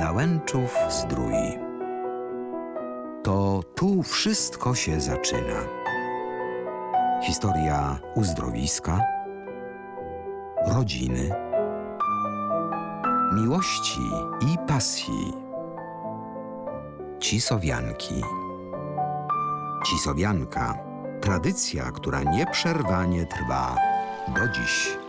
Nałęczów Zdrój. To tu wszystko się zaczyna. Historia uzdrowiska, rodziny, miłości i pasji. Cisowianki. Cisowianka tradycja, która nieprzerwanie trwa do dziś.